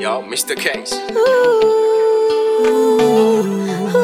Yo, Mr. Case. Ooh, ooh,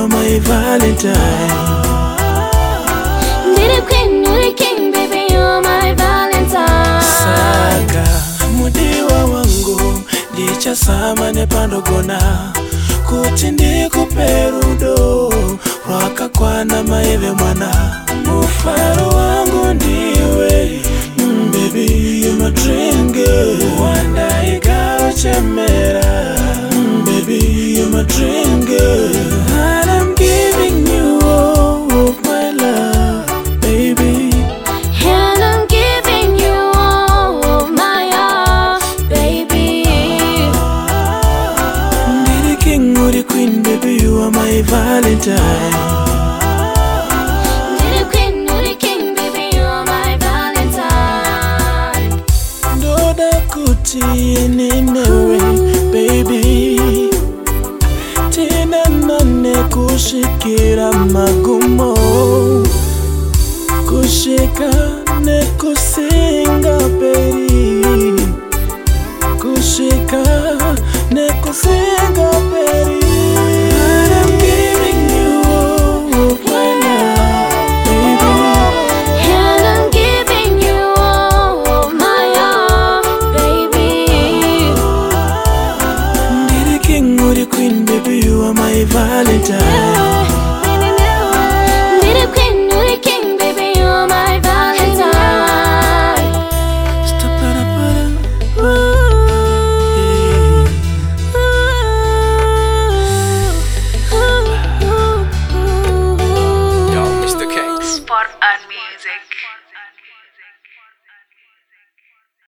are my valentine saka mudiwa wangu ndichasama nepandogona kuti ndikupe rudo rwakakwana maive mwana mufaro wangu ndiwe mbebi mm, yomadringe wandaigaro chemera mbebi mm, yomadringe ndoda kuti ninewe bebi tinanane kusikira magumo kusika nekusingaperi kusika nekusinga Valentine. Little king, baby, you're my Valentine. Stop Yo, Mr. King. music.